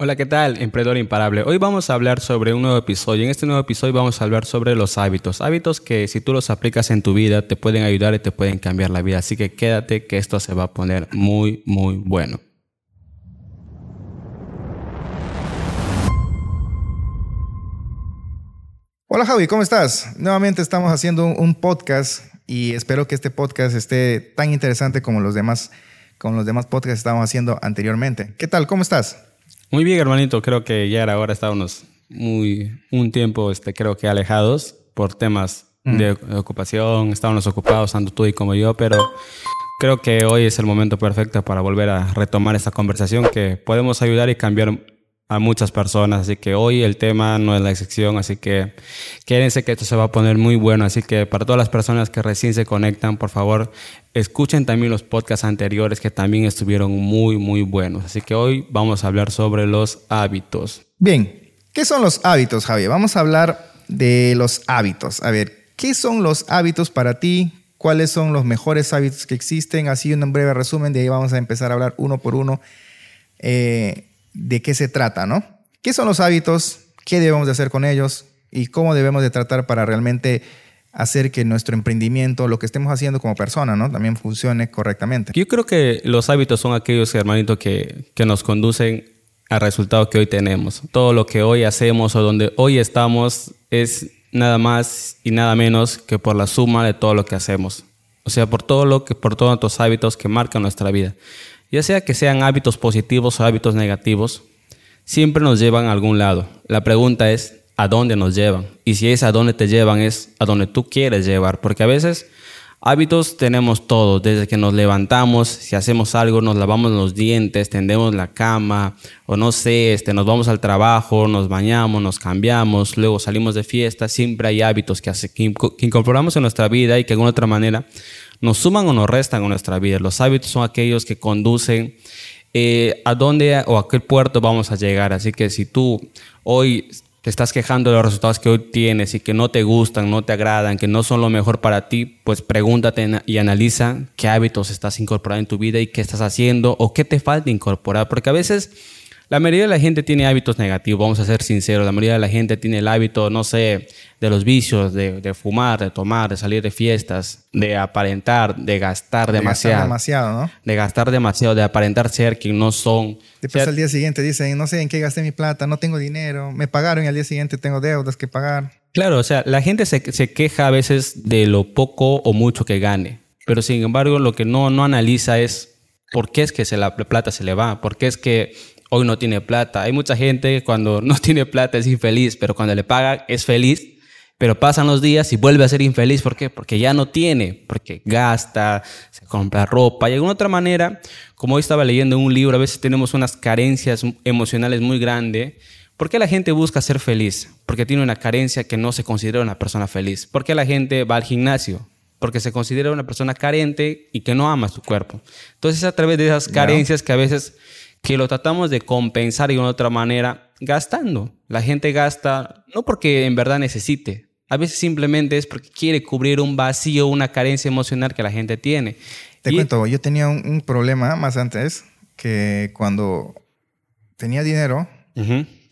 Hola, ¿qué tal? Emprendedor Imparable. Hoy vamos a hablar sobre un nuevo episodio. En este nuevo episodio vamos a hablar sobre los hábitos. Hábitos que si tú los aplicas en tu vida te pueden ayudar y te pueden cambiar la vida. Así que quédate que esto se va a poner muy, muy bueno. Hola Javi, ¿cómo estás? Nuevamente estamos haciendo un podcast y espero que este podcast esté tan interesante como los demás, como los demás podcasts que estábamos haciendo anteriormente. ¿Qué tal? ¿Cómo estás? Muy bien, hermanito. Creo que ya era hora. Estábamos muy, un tiempo, este, creo que alejados por temas de ocupación. Estábamos ocupados, tanto tú y como yo, pero creo que hoy es el momento perfecto para volver a retomar esta conversación que podemos ayudar y cambiar a muchas personas. Así que hoy el tema no es la excepción. Así que quédense que esto se va a poner muy bueno. Así que para todas las personas que recién se conectan, por favor, escuchen también los podcasts anteriores que también estuvieron muy, muy buenos. Así que hoy vamos a hablar sobre los hábitos. Bien, ¿qué son los hábitos, Javier? Vamos a hablar de los hábitos. A ver, ¿qué son los hábitos para ti? ¿Cuáles son los mejores hábitos que existen? Así un breve resumen, de ahí vamos a empezar a hablar uno por uno. Eh, de qué se trata, ¿no? ¿Qué son los hábitos? ¿Qué debemos de hacer con ellos? ¿Y cómo debemos de tratar para realmente hacer que nuestro emprendimiento, lo que estemos haciendo como persona, ¿no? También funcione correctamente. Yo creo que los hábitos son aquellos, hermanito, que, que nos conducen al resultado que hoy tenemos. Todo lo que hoy hacemos o donde hoy estamos es nada más y nada menos que por la suma de todo lo que hacemos. O sea, por todo lo que, por todos nuestros hábitos que marcan nuestra vida ya sea que sean hábitos positivos o hábitos negativos, siempre nos llevan a algún lado. La pregunta es, ¿a dónde nos llevan? Y si es a dónde te llevan, es a dónde tú quieres llevar, porque a veces hábitos tenemos todos, desde que nos levantamos, si hacemos algo, nos lavamos los dientes, tendemos la cama, o no sé, este, nos vamos al trabajo, nos bañamos, nos cambiamos, luego salimos de fiesta, siempre hay hábitos que, que incorporamos en nuestra vida y que de alguna otra manera nos suman o nos restan en nuestra vida. Los hábitos son aquellos que conducen eh, a dónde o a qué puerto vamos a llegar. Así que si tú hoy te estás quejando de los resultados que hoy tienes y que no te gustan, no te agradan, que no son lo mejor para ti, pues pregúntate y analiza qué hábitos estás incorporando en tu vida y qué estás haciendo o qué te falta incorporar. Porque a veces la mayoría de la gente tiene hábitos negativos, vamos a ser sinceros. La mayoría de la gente tiene el hábito, no sé, de los vicios, de, fumar, de tomar, de salir de fiestas, de aparentar, de gastar de demasiado. Gastar demasiado, ¿no? De gastar demasiado, de aparentar ser quien no son. Después al día siguiente dicen, no sé en qué gasté mi plata, no tengo dinero, me pagaron y al día siguiente tengo deudas que pagar. Claro, o sea, la gente se, se queja a veces de lo poco o mucho que gane, pero sin embargo lo que no, no analiza es por qué es que se la plata se le va, por qué es que hoy no tiene plata. Hay mucha gente cuando no tiene plata es infeliz, pero cuando le paga es feliz. Pero pasan los días y vuelve a ser infeliz. ¿Por qué? Porque ya no tiene, porque gasta, se compra ropa. Y de alguna otra manera, como hoy estaba leyendo un libro, a veces tenemos unas carencias emocionales muy grandes. ¿Por qué la gente busca ser feliz? Porque tiene una carencia que no se considera una persona feliz. ¿Por qué la gente va al gimnasio? Porque se considera una persona carente y que no ama su cuerpo. Entonces, a través de esas carencias que a veces que lo tratamos de compensar de una otra manera gastando. La gente gasta no porque en verdad necesite, a veces simplemente es porque quiere cubrir un vacío, una carencia emocional que la gente tiene. Te cuento, yo tenía un, problema más antes que cuando tenía dinero,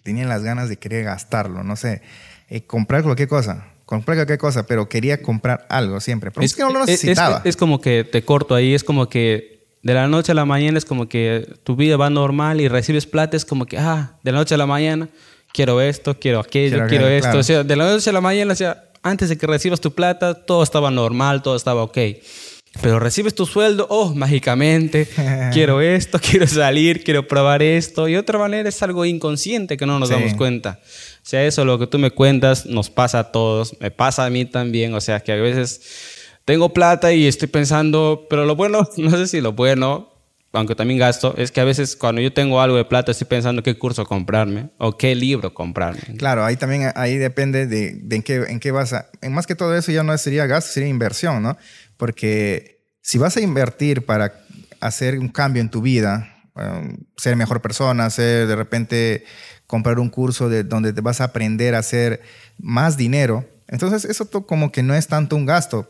tenía las ganas de querer gastarlo, no sé, eh, comprar cualquier cosa comprar cualquier cosa, pero quería comprar algo siempre. Pero es, que no lo necesitaba. es, como que te corto ahí, es como que de la noche a la mañana es como que tu vida va normal y recibes plata, es como que, ah, de la noche a la mañana quiero esto, quiero aquello, quiero, esto. O sea, de la noche a la mañana, o sea, antes de que recibas tu plata, todo estaba normal, todo estaba ok. Pero recibes tu sueldo, oh, mágicamente, quiero esto, quiero salir, quiero probar esto. Y otra manera es algo inconsciente que no nos damos cuenta. O sea, eso lo que tú me cuentas nos pasa a todos, me pasa a mí también. O sea, que a veces tengo plata y estoy pensando, pero lo bueno, no sé si lo bueno, aunque también gasto, es que a veces cuando yo tengo algo de plata estoy pensando qué curso comprarme o qué libro comprarme. Claro, ahí también ahí depende de, en, qué, en qué vas a... Más que todo eso ya no sería gasto, sería inversión, ¿no? Porque si vas a invertir para hacer un cambio en tu vida, um, ser mejor persona, ser de repente comprar un curso de donde te vas a aprender a hacer más dinero, entonces eso como que no es tanto un gasto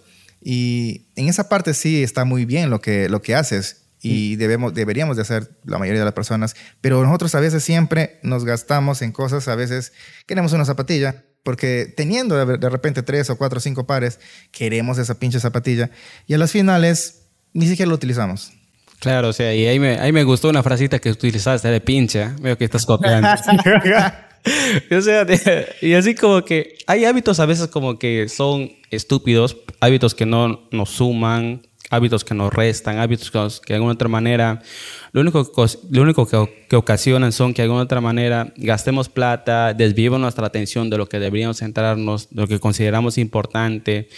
y en esa parte sí está muy bien lo que, lo que haces. y debemos, deberíamos de hacer la mayoría de las personas, pero nosotros a veces siempre nos gastamos en cosas, a veces queremos una zapatilla, porque teniendo de repente tres o cuatro o cinco pares, queremos esa pinche zapatilla y a las finales ni siquiera lo utilizamos. Claro, o sea, y ahí me, ahí me gustó una frasita que utilizaste de pinche, veo que estás copiando. o sea, y así como que hay hábitos a veces como que son estúpidos, hábitos que no nos suman, hábitos que nos restan, hábitos que de alguna otra manera, lo único, lo único que, que, ocasionan son que de alguna otra manera gastemos plata, desviemos nuestra atención de lo que deberíamos centrarnos, de lo que consideramos importante,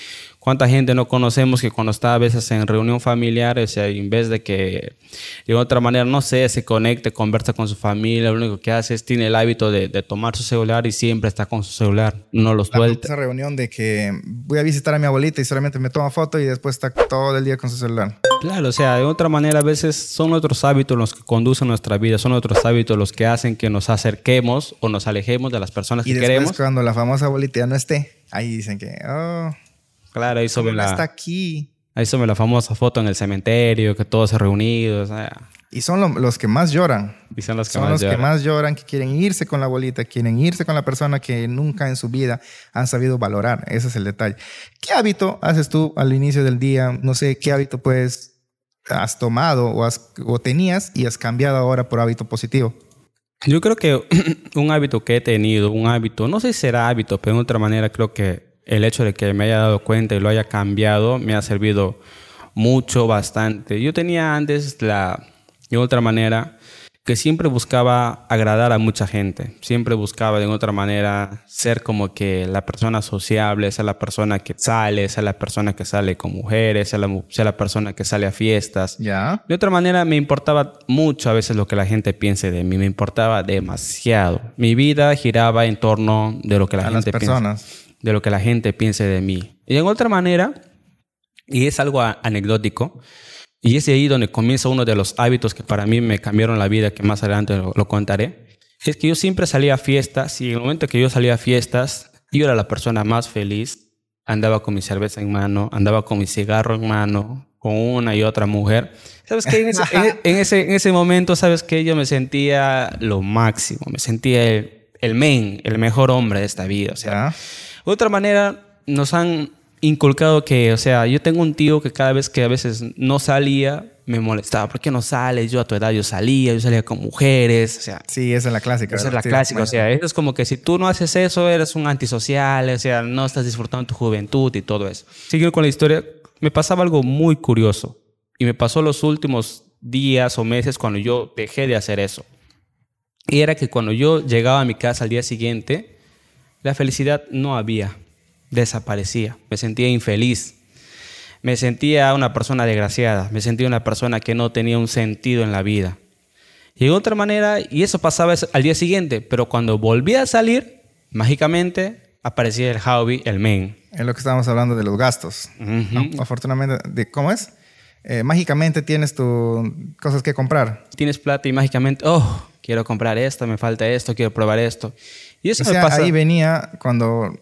¿Cuánta gente no conocemos que cuando está a veces en reunión familiar, o sea, en vez de que de otra manera, no sé, se conecte, conversa con su familia, lo único que hace es tiene el hábito de, tomar su celular y siempre está con su celular, no lo suelta. Esa reunión de que voy a visitar a mi abuelita y solamente me toma foto y después está todo el día con su celular. Claro, o sea, de otra manera, a veces son otros hábitos los que conducen nuestra vida, son otros hábitos los que hacen que nos acerquemos o nos alejemos de las personas que queremos. Y cuando la famosa abuelita ya no esté, ahí dicen que, oh, Claro, ahí sobre la... Está aquí. Ahí sobre la famosa foto en el cementerio, que todos reunidos. Y son los que más lloran. Y son los que, son más, los lloran. que más lloran, que quieren irse con la abuelita, quieren irse con la persona que nunca en su vida han sabido valorar. Ese es el detalle. ¿Qué hábito haces tú al inicio del día? No sé, ¿qué hábito pues has tomado o, tenías y has cambiado ahora por hábito positivo? Yo creo que un hábito que he tenido, un hábito, no sé si será hábito, pero de otra manera creo que el hecho de que me haya dado cuenta y lo haya cambiado me ha servido mucho, bastante. Yo tenía antes la, de otra manera, que siempre buscaba agradar a mucha gente, siempre buscaba de otra manera ser como que la persona sociable, ser la persona que sale, ser la persona que sale con mujeres, ser la, ser la persona que sale a fiestas. ¿Ya? De otra manera me importaba mucho a veces lo que la gente piense de mí, me importaba demasiado. Mi vida giraba en torno de lo que la gente las personas de lo que la gente piense de mí. Y en otra manera, y es algo anecdótico, y es ahí donde comienza uno de los hábitos que para mí me cambiaron la vida, que más adelante lo, contaré, es que yo siempre salía a fiestas y en el momento que yo salía a fiestas, yo era la persona más feliz, andaba con mi cerveza en mano, andaba con mi cigarro en mano, con una y otra mujer. ¿Sabes qué? En ese, en, ese, en ese momento, ¿sabes qué? Yo me sentía lo máximo, me sentía el, el men, el mejor hombre de esta vida, o sea... De otra manera, nos han inculcado que, o sea, yo tengo un tío que cada vez que a veces no salía, me molestaba. ¿Por qué no sales? Yo a tu edad yo salía, yo salía con mujeres, o sea. Sí, esa es la clásica. Esa es la clásica, o sea, eso es como que si tú no haces eso, eres un antisocial, o sea, no estás disfrutando tu juventud y todo eso. Siguiendo con la historia, me pasaba algo muy curioso y me pasó los últimos días o meses cuando yo dejé de hacer eso. Y era que cuando yo llegaba a mi casa al día siguiente, la felicidad no había, desaparecía. Me sentía infeliz. Me sentía una persona desgraciada. Me sentía una persona que no tenía un sentido en la vida. Y de otra manera, y eso pasaba al día siguiente, pero cuando volvía a salir, mágicamente aparecía el hobby, el men. Es lo que estábamos hablando de los gastos. Afortunadamente, de, ¿cómo es? Eh, mágicamente tienes tus cosas que comprar. Tienes plata y mágicamente, oh, quiero comprar esto, me falta esto, quiero probar esto. Y eso o sea, ahí venía cuando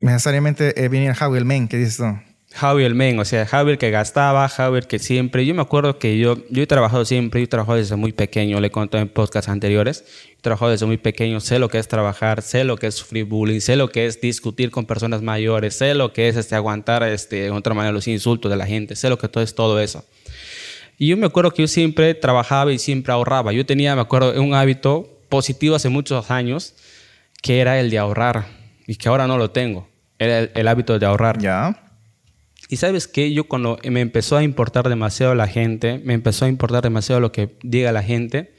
necesariamente eh, venía Javi el men, ¿qué dices tú? Javi el men, o sea, Javi el que gastaba, Javi el que siempre. Yo me acuerdo que yo, yo he trabajado siempre, yo he trabajado desde muy pequeño, le contado en podcasts anteriores. He trabajado desde muy pequeño, sé lo que es trabajar, sé lo que es sufrir bullying, sé lo que es discutir con personas mayores, sé lo que es este, aguantar este, de otra manera los insultos de la gente, sé lo que todo es todo eso. Y yo me acuerdo que yo siempre trabajaba y siempre ahorraba. Yo tenía, me acuerdo, un hábito positivo hace muchos años que era el de ahorrar y que ahora no lo tengo. Era el, hábito de ahorrar. Ya. Y sabes que yo cuando me empezó a importar demasiado la gente, me empezó a importar demasiado lo que diga la gente,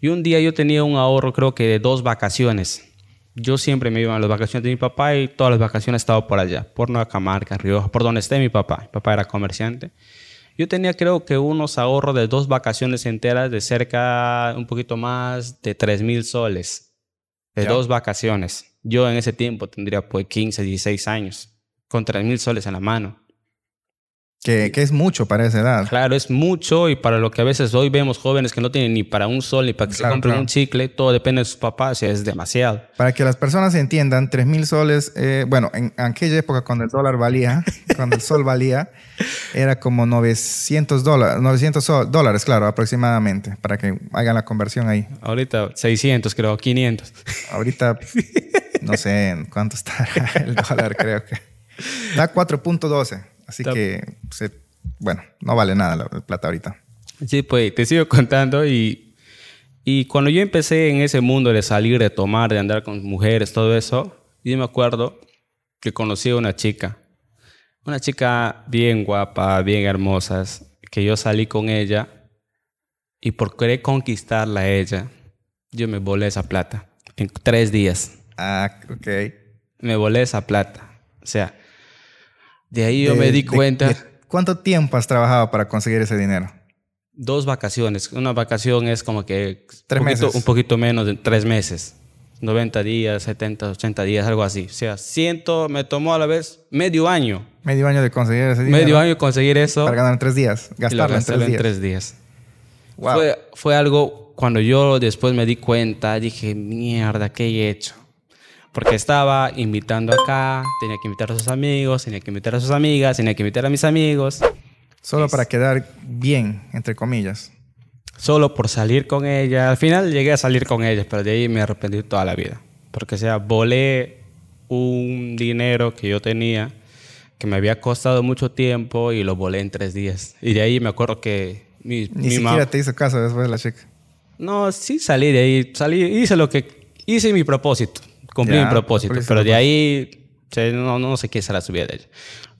y un día yo tenía un ahorro creo que de dos vacaciones. Yo siempre me iba a las vacaciones de mi papá y todas las vacaciones estaba por allá, por Nueva Camarga, Rioja, por donde esté mi papá. Mi papá era comerciante. Yo tenía creo que unos ahorros de dos vacaciones enteras de cerca, un poquito más de 3 mil soles de dos vacaciones. Yo en ese tiempo tendría pues 15, 16 años, con 3 mil soles en la mano. Que, que, es mucho para esa edad. Claro, es mucho y para lo que a veces hoy vemos jóvenes que no tienen ni para un sol ni para que se compren un chicle, todo depende de sus papás, es demasiado. Para que las personas entiendan, 3 mil soles, eh, bueno, en aquella época cuando el dólar valía, cuando el sol valía, era como 900 dólares, 900 dólares, claro, aproximadamente, para que hagan la conversión ahí. Ahorita 600, creo, 500. Ahorita, no sé en cuánto está el dólar, creo que. Da 4.12. Así que, bueno, no vale nada la, plata ahorita. Sí, pues te sigo contando y, y cuando yo empecé en ese mundo de salir, de tomar, de andar con mujeres, todo eso, yo me acuerdo que conocí a una chica, una chica bien guapa, bien hermosa, que yo salí con ella y por querer conquistarla a ella, yo me volé esa plata en tres días. Ah, ok. Me volé esa plata. O sea, de ahí yo me di cuenta. ¿Cuánto tiempo has trabajado para conseguir ese dinero? Dos vacaciones. Una vacación es como que ¿Tres un, poquito, meses? un poquito menos de tres meses. 90 días, 70, 80 días, algo así. O sea, siento, me tomó a la vez medio año. Medio año de conseguir ese dinero. Medio año de conseguir eso. Para ganar en tres días. Gastarlo en tres días. En tres días. Wow. Fue, fue algo, cuando yo después me di cuenta, dije, mierda, ¿qué he hecho? Porque estaba invitando acá, tenía que invitar a sus amigos, tenía que invitar a sus amigas, tenía que invitar a mis amigos. Solo para quedar bien, entre comillas. Solo por salir con ella. Al final llegué a salir con ella, pero de ahí me arrepentí toda la vida. Porque, o sea, volé un dinero que yo tenía, que me había costado mucho tiempo y lo volé en tres días. Y de ahí me acuerdo que mi, Ni siquiera te hizo caso después de la chica. No, sí salí de ahí. Salí, hice lo que... Hice mi propósito cumplí mi propósito. Pero de ahí no, no sé qué será su vida de ella.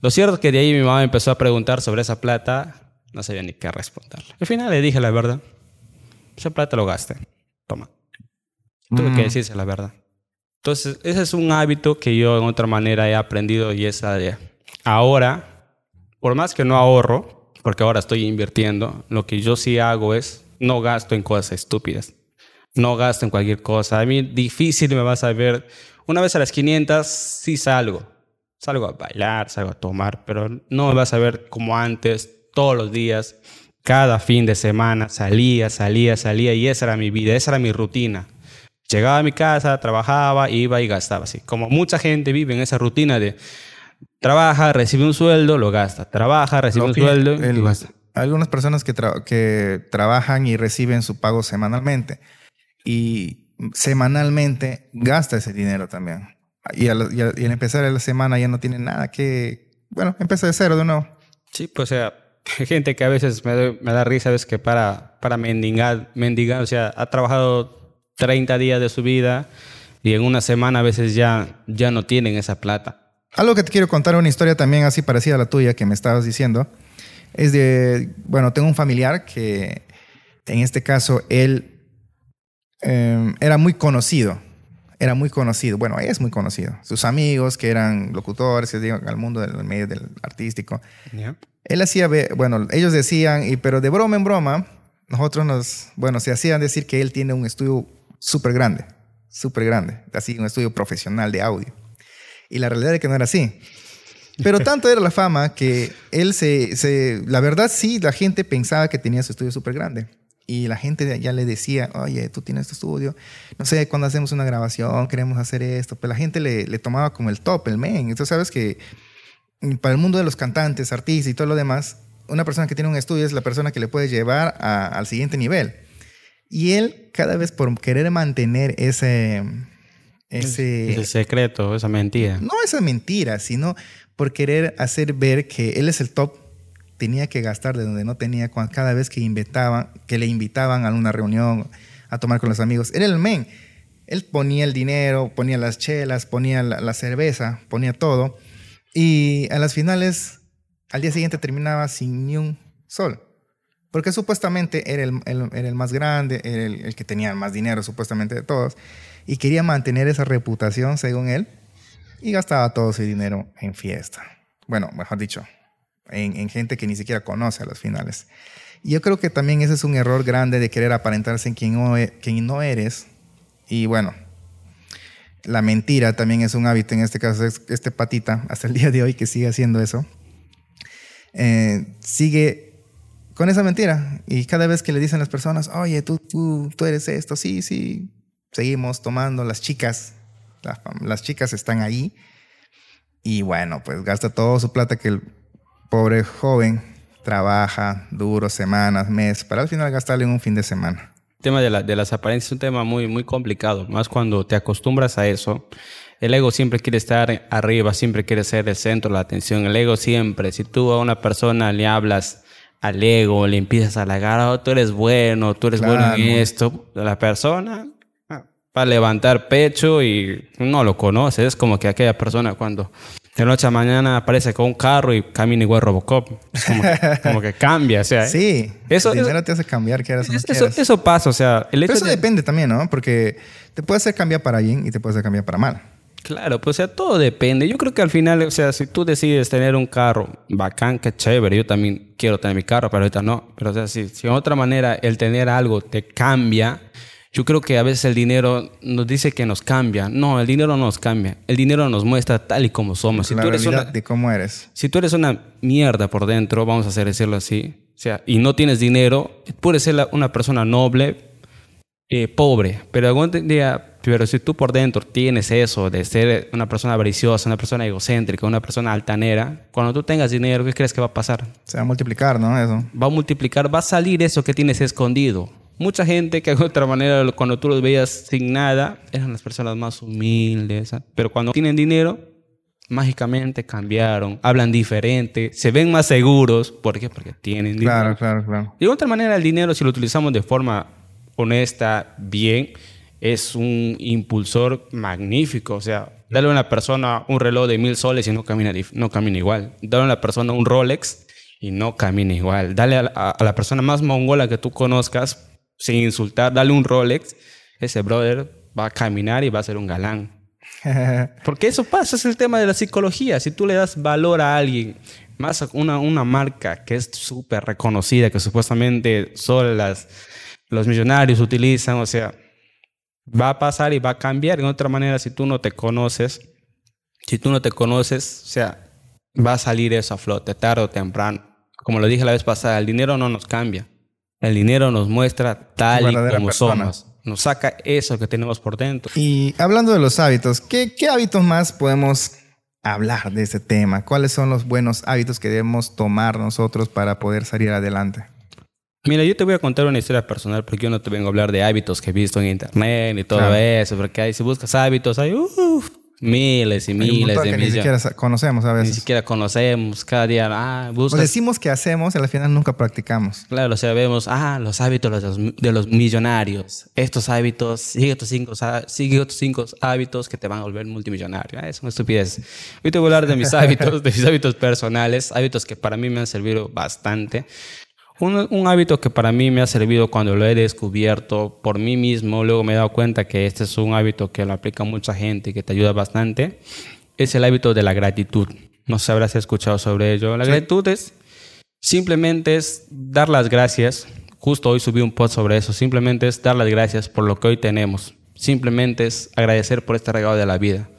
Lo cierto es que de ahí mi mamá empezó a preguntar sobre esa plata. No sabía ni qué responderle. Al final le dije la verdad. Esa plata lo gasté. Toma. Tuve que mm. decirse la verdad. Entonces, ese es un hábito que yo en otra manera he aprendido y es ahora, por más que no ahorro, porque ahora estoy invirtiendo, lo que yo sí hago es no gasto en cosas estúpidas no gasto en cualquier cosa. A mí difícil me vas a ver. Una vez a las 500 sí salgo. Salgo a bailar, salgo a tomar, pero no me vas a ver como antes, todos los días, cada fin de semana. Salía, salía, salía y esa era mi vida, esa era mi rutina. Llegaba a mi casa, trabajaba, iba y gastaba así. Como mucha gente vive en esa rutina de trabaja, recibe un sueldo, lo gasta. Trabaja, recibe un sueldo y lo gasta. Algunas personas que, que trabajan y reciben su pago semanalmente y semanalmente gasta ese dinero también. Y al, y empezar la semana ya no tiene nada que, bueno, empieza de cero de nuevo. Sí, pues o sea, hay gente que a veces me, me da risa, ves que para, para mendigar, mendigar, o sea, ha trabajado 30 días de su vida y en una semana a veces ya, ya no tienen esa plata. Algo que te quiero contar, una historia también así parecida a la tuya que me estabas diciendo, es de, bueno, tengo un familiar que en este caso él Em, era muy conocido. Era muy conocido. Bueno, es muy conocido. Sus amigos, que eran locutores, digo, al mundo del medio del artístico. Él hacía, bueno, ellos decían, y, pero de broma en broma, nosotros nos, bueno, se hacían decir que él tiene un estudio súper grande, súper grande, así un estudio profesional de audio. Y la realidad es que no era así. Pero tanto era la fama que él se, se, la verdad sí, la gente pensaba que tenía su estudio súper grande y la gente ya le decía, oye, tú tienes tu estudio, no sé, cuando hacemos una grabación queremos hacer esto, pero la gente le, le tomaba como el top, el main. Entonces, sabes que para el mundo de los cantantes, artistas y todo lo demás, una persona que tiene un estudio es la persona que le puede llevar al siguiente nivel. Y él, cada vez por querer mantener ese... Ese, ese secreto, esa mentira. No esa mentira, sino por querer hacer ver que él es el top tenía que gastar de donde no tenía cada vez que invitaban, que le invitaban a una reunión a tomar con los amigos. Era el men. Él ponía el dinero, ponía las chelas, ponía la, cerveza, ponía todo. Y a las finales, al día siguiente terminaba sin ni un sol. Porque supuestamente era el, el más grande, era el, que tenía más dinero supuestamente de todos. Y quería mantener esa reputación, según él. Y gastaba todo su dinero en fiesta. Bueno, mejor dicho, en, gente que ni siquiera conoce a las finales. Y yo creo que también ese es un error grande de querer aparentarse en quien no, e, quien no eres. Y bueno, la mentira también es un hábito, en este caso es este patita, hasta el día de hoy que sigue haciendo eso. eh, sigue con esa mentira. Y cada vez que le dicen las personas, oye, tú, tú, tú eres esto, sí, sí, seguimos tomando las chicas, las, las chicas están ahí. Y bueno, pues gasta todo su plata que el pobre joven trabaja duro, semanas, meses, para al final gastarle en un fin de semana. El tema de, la, de las apariencias es un tema muy, muy complicado, más cuando te acostumbras a eso. El ego siempre quiere estar arriba, siempre quiere ser el centro de la atención. El ego siempre, si tú a una persona le hablas al ego, le empiezas a halagar, oh, tú eres bueno, tú eres bueno en esto, la persona va a levantar pecho y no lo conoces. Es como que aquella persona cuando de noche a mañana aparece con un carro y camina igual Robocop. Como, que cambia, o sea. Sí, eso, el dinero te hace cambiar, quieras o no eso, eso, pasa, o sea. El Pero eso depende también, ¿no? Porque te puede hacer cambiar para bien y te puede hacer cambiar para mal. Claro, pues o sea, todo depende. Yo creo que al final, o sea, si tú decides tener un carro bacán, que chévere, yo también quiero tener mi carro, pero ahorita no. Pero o sea, si, si de otra manera el tener algo te cambia, yo creo que a veces el dinero nos dice que nos cambia. No, el dinero no nos cambia. El dinero nos muestra tal y como somos. Si la tú eres una, de cómo eres. Si tú eres una mierda por dentro, vamos a hacer decirlo así, o sea, y no tienes dinero, puedes ser una persona noble, eh, pobre, pero algún día, pero si tú por dentro tienes eso de ser una persona avariciosa, una persona egocéntrica, una persona altanera, cuando tú tengas dinero, ¿qué crees que va a pasar? Se va a multiplicar, ¿no? Eso. Va a multiplicar, va a salir eso que tienes escondido. Mucha gente que de otra manera, cuando tú los veías sin nada, eran las personas más humildes. ¿ah? Pero cuando tienen dinero, mágicamente cambiaron, hablan diferente, se ven más seguros. ¿Por qué? Porque tienen dinero. Claro, claro, claro. De otra manera, el dinero, si lo utilizamos de forma honesta, bien, es un impulsor magnífico. O sea, darle a una persona un reloj de mil soles y no camina, no camina igual. Darle a una persona un Rolex y no camina igual. Dale a la persona más mongola que tú conozcas sin insultar, dale un Rolex, ese brother va a caminar y va a ser un galán. Porque eso pasa, es el tema de la psicología. Si tú le das valor a alguien, más una, una marca que es súper reconocida, que supuestamente solo las, los millonarios utilizan, o sea, va a pasar y va a cambiar. De otra manera, si tú no te conoces, si tú no te conoces, o sea, va a salir eso a flote tarde o temprano. Como lo dije la vez pasada, el dinero no nos cambia. El dinero nos muestra tal y como somos. Nos saca eso que tenemos por dentro. Y hablando de los hábitos, ¿qué, ¿qué hábitos más podemos hablar de ese tema? ¿Cuáles son los buenos hábitos que debemos tomar nosotros para poder salir adelante? Mira, yo te voy a contar una historia personal porque yo no te vengo a hablar de hábitos que he visto en internet y todo eso, porque ahí si buscas hábitos hay miles y miles de que Ni siquiera conocemos a veces. Ni siquiera conocemos. Cada día, ah, buscas. decimos que hacemos y al final nunca practicamos. Claro, o sea, vemos, ah, los hábitos de los, de los millonarios. Estos hábitos, sigue otros cinco, sigue cinco hábitos que te van a volver multimillonario. Ah, es una estupidez. Hoy te voy a hablar de mis hábitos, de mis hábitos personales, hábitos que para mí me han servido bastante. Un, hábito que para mí me ha servido cuando lo he descubierto por mí mismo, luego me he dado cuenta que este es un hábito que lo aplica mucha gente y que te ayuda bastante, es el hábito de la gratitud. No sé si habrás escuchado sobre ello. La gratitud es simplemente es dar las gracias. Justo hoy subí un post sobre eso. Simplemente es dar las gracias por lo que hoy tenemos. Simplemente es agradecer por este regalo de la vida.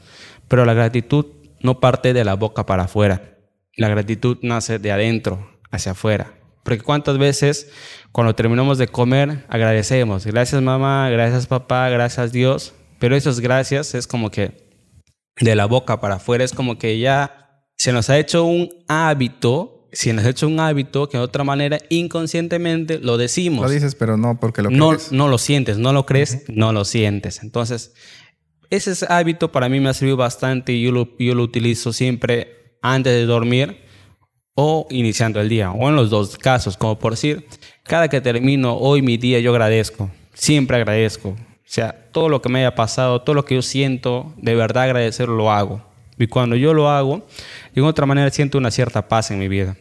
Pero la gratitud no parte de la boca para afuera. La gratitud nace de adentro hacia afuera. Porque cuántas veces cuando terminamos de comer agradecemos. Gracias mamá, gracias papá, gracias Dios. Pero esas gracias es como que de la boca para afuera es como que ya se nos ha hecho un hábito. Se nos ha hecho un hábito que de otra manera inconscientemente lo decimos. Lo dices, pero no porque lo no, crees. No lo sientes, no lo crees, no lo sientes. Entonces, ese hábito para mí me ha servido bastante y yo lo, yo lo utilizo siempre antes de dormir o iniciando el día, o en los dos casos, como por decir, cada que termino hoy mi día yo agradezco, siempre agradezco. O sea, todo lo que me haya pasado, todo lo que yo siento, de verdad agradecer lo hago. Y cuando yo lo hago, de otra manera siento una cierta paz en mi vida.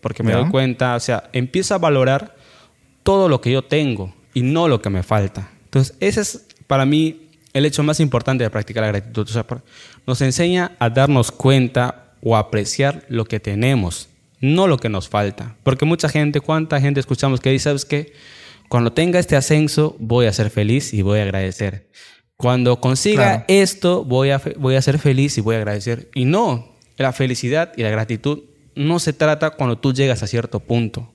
Porque me doy cuenta, o sea, empiezo a valorar todo lo que yo tengo y no lo que me falta. Entonces, ese es para mí el hecho más importante de practicar la gratitud. O sea, nos enseña a darnos cuenta o apreciar lo que tenemos, no lo que nos falta. Porque mucha gente, ¿cuánta gente escuchamos que dice, sabes qué? Cuando tenga este ascenso voy a ser feliz y voy a agradecer. Cuando consiga esto voy a, voy a ser feliz y voy a agradecer. Y no, la felicidad y la gratitud no se trata cuando tú llegas a cierto punto,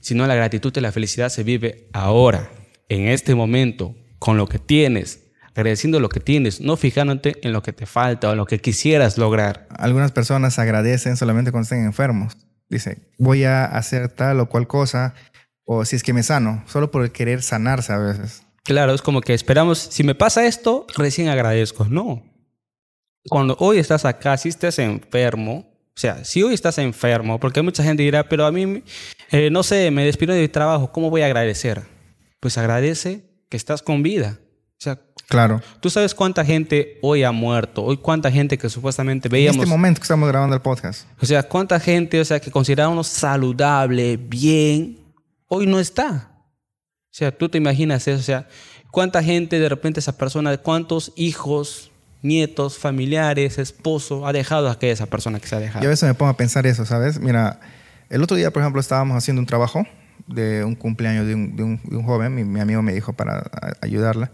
sino la gratitud y la felicidad se vive ahora, en este momento, con lo que tienes, agradeciendo lo que tienes, no fijándote en lo que te falta o en lo que quisieras lograr. Algunas personas agradecen solamente cuando estén enfermos. Dice, voy a hacer tal o cual cosa, o si es que me sano, solo por querer sanarse a veces. Claro, es como que esperamos, si me pasa esto, recién agradezco. No. Cuando hoy estás acá, si estás enfermo, o sea, si hoy estás enfermo, porque mucha gente dirá, pero a mí, eh, no sé, me despido de mi trabajo, ¿cómo voy a agradecer? Pues agradece que estás con vida. O sea, claro. Tú sabes cuánta gente hoy ha muerto, hoy cuánta gente que supuestamente veíamos. En este momento que estamos grabando el podcast. O sea, cuánta gente, o sea, que considerábamos saludable, bien, hoy no está. O sea, tú te imaginas eso, o sea, cuánta gente de repente esa persona, cuántos hijos, nietos, familiares, esposo, ha dejado a aquella esa persona que se ha dejado. Yo a veces me pongo a pensar eso, ¿sabes? Mira, el otro día, por ejemplo, estábamos haciendo un trabajo de un cumpleaños de un, de un, joven, mi, amigo me dijo para ayudarla,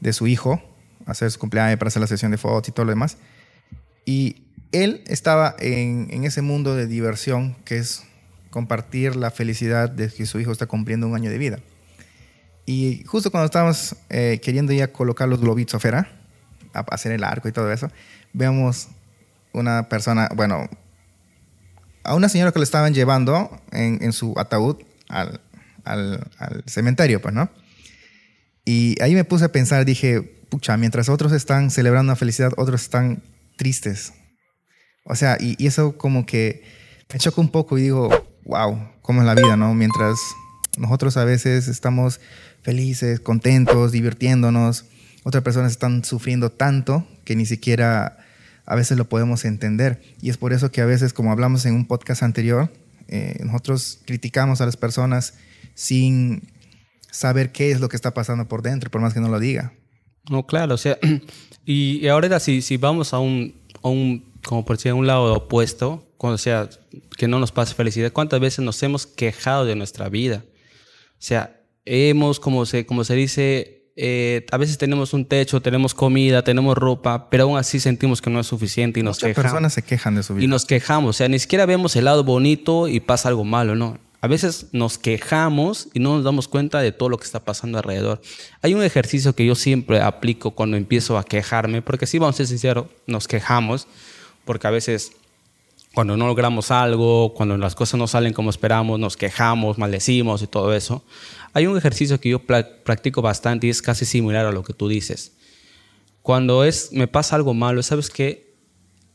de su hijo, hacer su cumpleaños, para hacer la sesión de fotos y todo lo demás. Y él estaba en, en ese mundo de diversión que es compartir la felicidad de que su hijo está cumpliendo un año de vida. Y justo cuando estábamos eh, queriendo ya colocar los globitos afuera, a hacer el arco y todo eso, vemos una persona, bueno, a una señora que le estaban llevando en, en su ataúd al, al, al, cementerio, pues, ¿no? Y ahí me puse a pensar, dije, pucha, mientras otros están celebrando la felicidad, otros están tristes. O sea, y, y eso como que me choca un poco y digo, wow, cómo es la vida, ¿no? Mientras nosotros a veces estamos felices, contentos, divirtiéndonos, otras personas están sufriendo tanto que ni siquiera a veces lo podemos entender. Y es por eso que a veces, como hablamos en un podcast anterior, eh, nosotros criticamos a las personas sin saber qué es lo que está pasando por dentro, por más que no lo diga. No, claro, o sea, y, ahora si, si vamos a un, a un, como por decir, a un lado opuesto, o sea, que no nos pase felicidad, ¿cuántas veces nos hemos quejado de nuestra vida? O sea, hemos, como se, como se dice, eh, a veces tenemos un techo, tenemos comida, tenemos ropa, pero aún así sentimos que no es suficiente y nos Muchas personas se quejan de su vida. Y nos quejamos, o sea, ni siquiera vemos el lado bonito y pasa algo malo, ¿no? A veces nos quejamos y no nos damos cuenta de todo lo que está pasando alrededor. Hay un ejercicio que yo siempre aplico cuando empiezo a quejarme, porque si vamos a ser sinceros, nos quejamos, porque a veces cuando no logramos algo, cuando las cosas no salen como esperamos, nos quejamos, maldecimos y todo eso. Hay un ejercicio que yo practico bastante y es casi similar a lo que tú dices. Cuando es, me pasa algo malo, ¿sabes qué?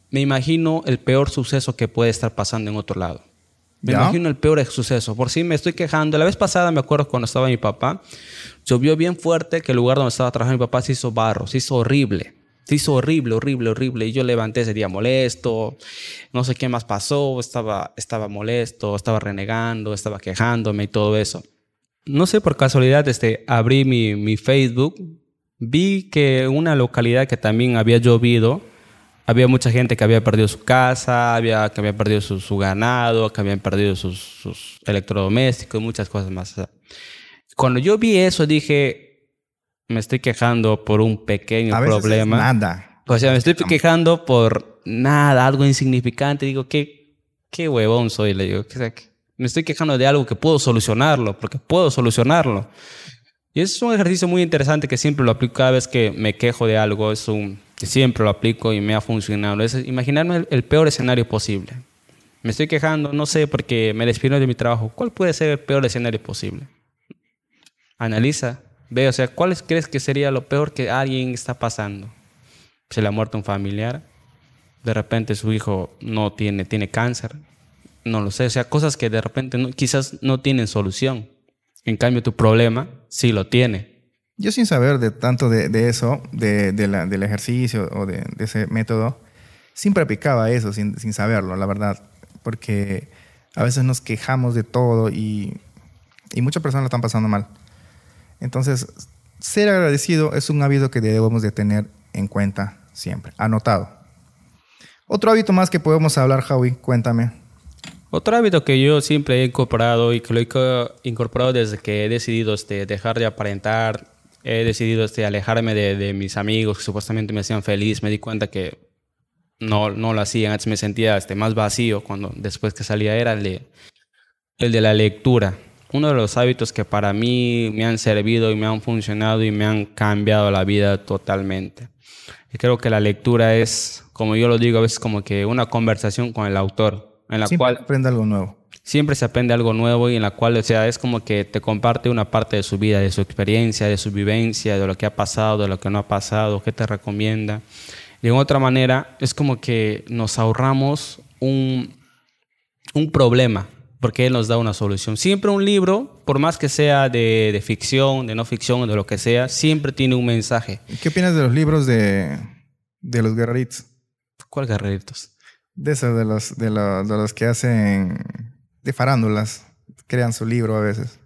Me imagino el peor suceso que puede estar pasando en otro lado. Me imagino el peor suceso. Por si me estoy quejando. La vez pasada me acuerdo cuando estaba mi papá, llovió bien fuerte que el lugar donde estaba trabajando mi papá se hizo barro, se hizo horrible. Se hizo horrible, horrible, horrible. Y yo levanté ese día molesto. No sé qué más pasó. Estaba, estaba molesto, estaba renegando, estaba quejándome y todo eso no sé por casualidad, este, abrí mi, mi Facebook, vi que una localidad que también había llovido, había mucha gente que había perdido su casa, había, que había perdido su, ganado, que habían perdido sus, sus electrodomésticos, muchas cosas más. cuando yo vi eso, dije, me estoy quejando por un pequeño A problema. nada. O sea, me estoy quejando por nada, algo insignificante. Digo, qué, qué huevón soy, le digo. ¿qué, me estoy quejando de algo que puedo solucionarlo, porque puedo solucionarlo. Y es un ejercicio muy interesante que siempre lo aplico cada vez que me quejo de algo. Es un siempre lo aplico y me ha funcionado. Es imaginarme el, peor escenario posible. Me estoy quejando, no sé, porque me despido de mi trabajo. ¿Cuál puede ser el peor escenario posible? Analiza, ve, o sea, ¿cuál crees que sería lo peor que alguien está pasando? Se le ha muerto un familiar, de repente su hijo no tiene, tiene cáncer, no lo sé, o sea, cosas que de repente quizás no tienen solución. En cambio, tu problema sí lo tiene. Yo sin saber de tanto de, eso, de, del ejercicio o de, ese método, siempre aplicaba eso sin, sin, saberlo, la verdad. Porque a veces nos quejamos de todo y, y muchas personas lo están pasando mal. Entonces, ser agradecido es un hábito que debemos de tener en cuenta siempre, anotado. Otro hábito más que podemos hablar, Javi, cuéntame. Otro hábito que yo siempre he incorporado y que lo he incorporado desde que he decidido este, dejar de aparentar, he decidido este, alejarme de, mis amigos que supuestamente me hacían feliz, me di cuenta que no, no lo hacía. Antes me sentía este, más vacío cuando después que salía era el de, el de la lectura. Uno de los hábitos que para mí me han servido y me han funcionado y me han cambiado la vida totalmente. Y creo que la lectura es, como yo lo digo, a veces como que una conversación con el autor, en la Siempre cual aprende algo nuevo. Siempre se aprende algo nuevo y en la cual, o sea, es como que te comparte una parte de su vida, de su experiencia, de su vivencia, de lo que ha pasado, de lo que no ha pasado, qué te recomienda. De otra manera, es como que nos ahorramos un, un problema, porque él nos da una solución. Siempre un libro, por más que sea de, de ficción, de no ficción, de lo que sea, siempre tiene un mensaje. ¿Qué opinas de los libros de, de los guerreritos? ¿Cuál guerreritos? De esos, de los, de, los, de los que hacen de farándulas. Crean su libro a veces.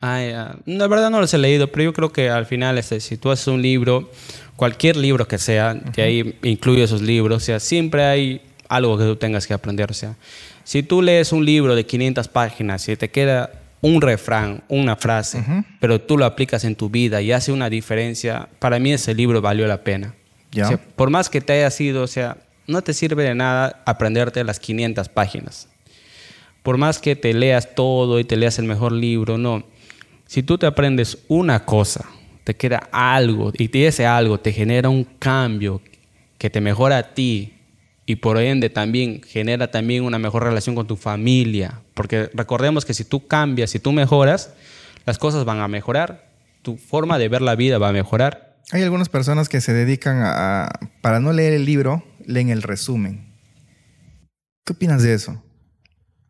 Ah, ya. La verdad no los he leído, pero yo creo que al final, este, si tú haces un libro, cualquier libro que sea, de ahí incluye esos libros, o sea, siempre hay algo que tú tengas que aprender. O sea, si tú lees un libro de 500 páginas y te queda un refrán, una frase, pero tú lo aplicas en tu vida y hace una diferencia, para mí ese libro valió la pena. Ya. O sea, por más que te haya sido, o sea, no te sirve de nada aprenderte las 500 páginas. Por más que te leas todo y te leas el mejor libro, no. Si tú te aprendes una cosa, te queda algo y ese algo te genera un cambio que te mejora a ti y por ende también genera también una mejor relación con tu familia. Porque recordemos que si tú cambias, si tú mejoras, las cosas van a mejorar. Tu forma de ver la vida va a mejorar. Hay algunas personas que se dedican a, para no leer el libro, leen el resumen. ¿Qué opinas de eso?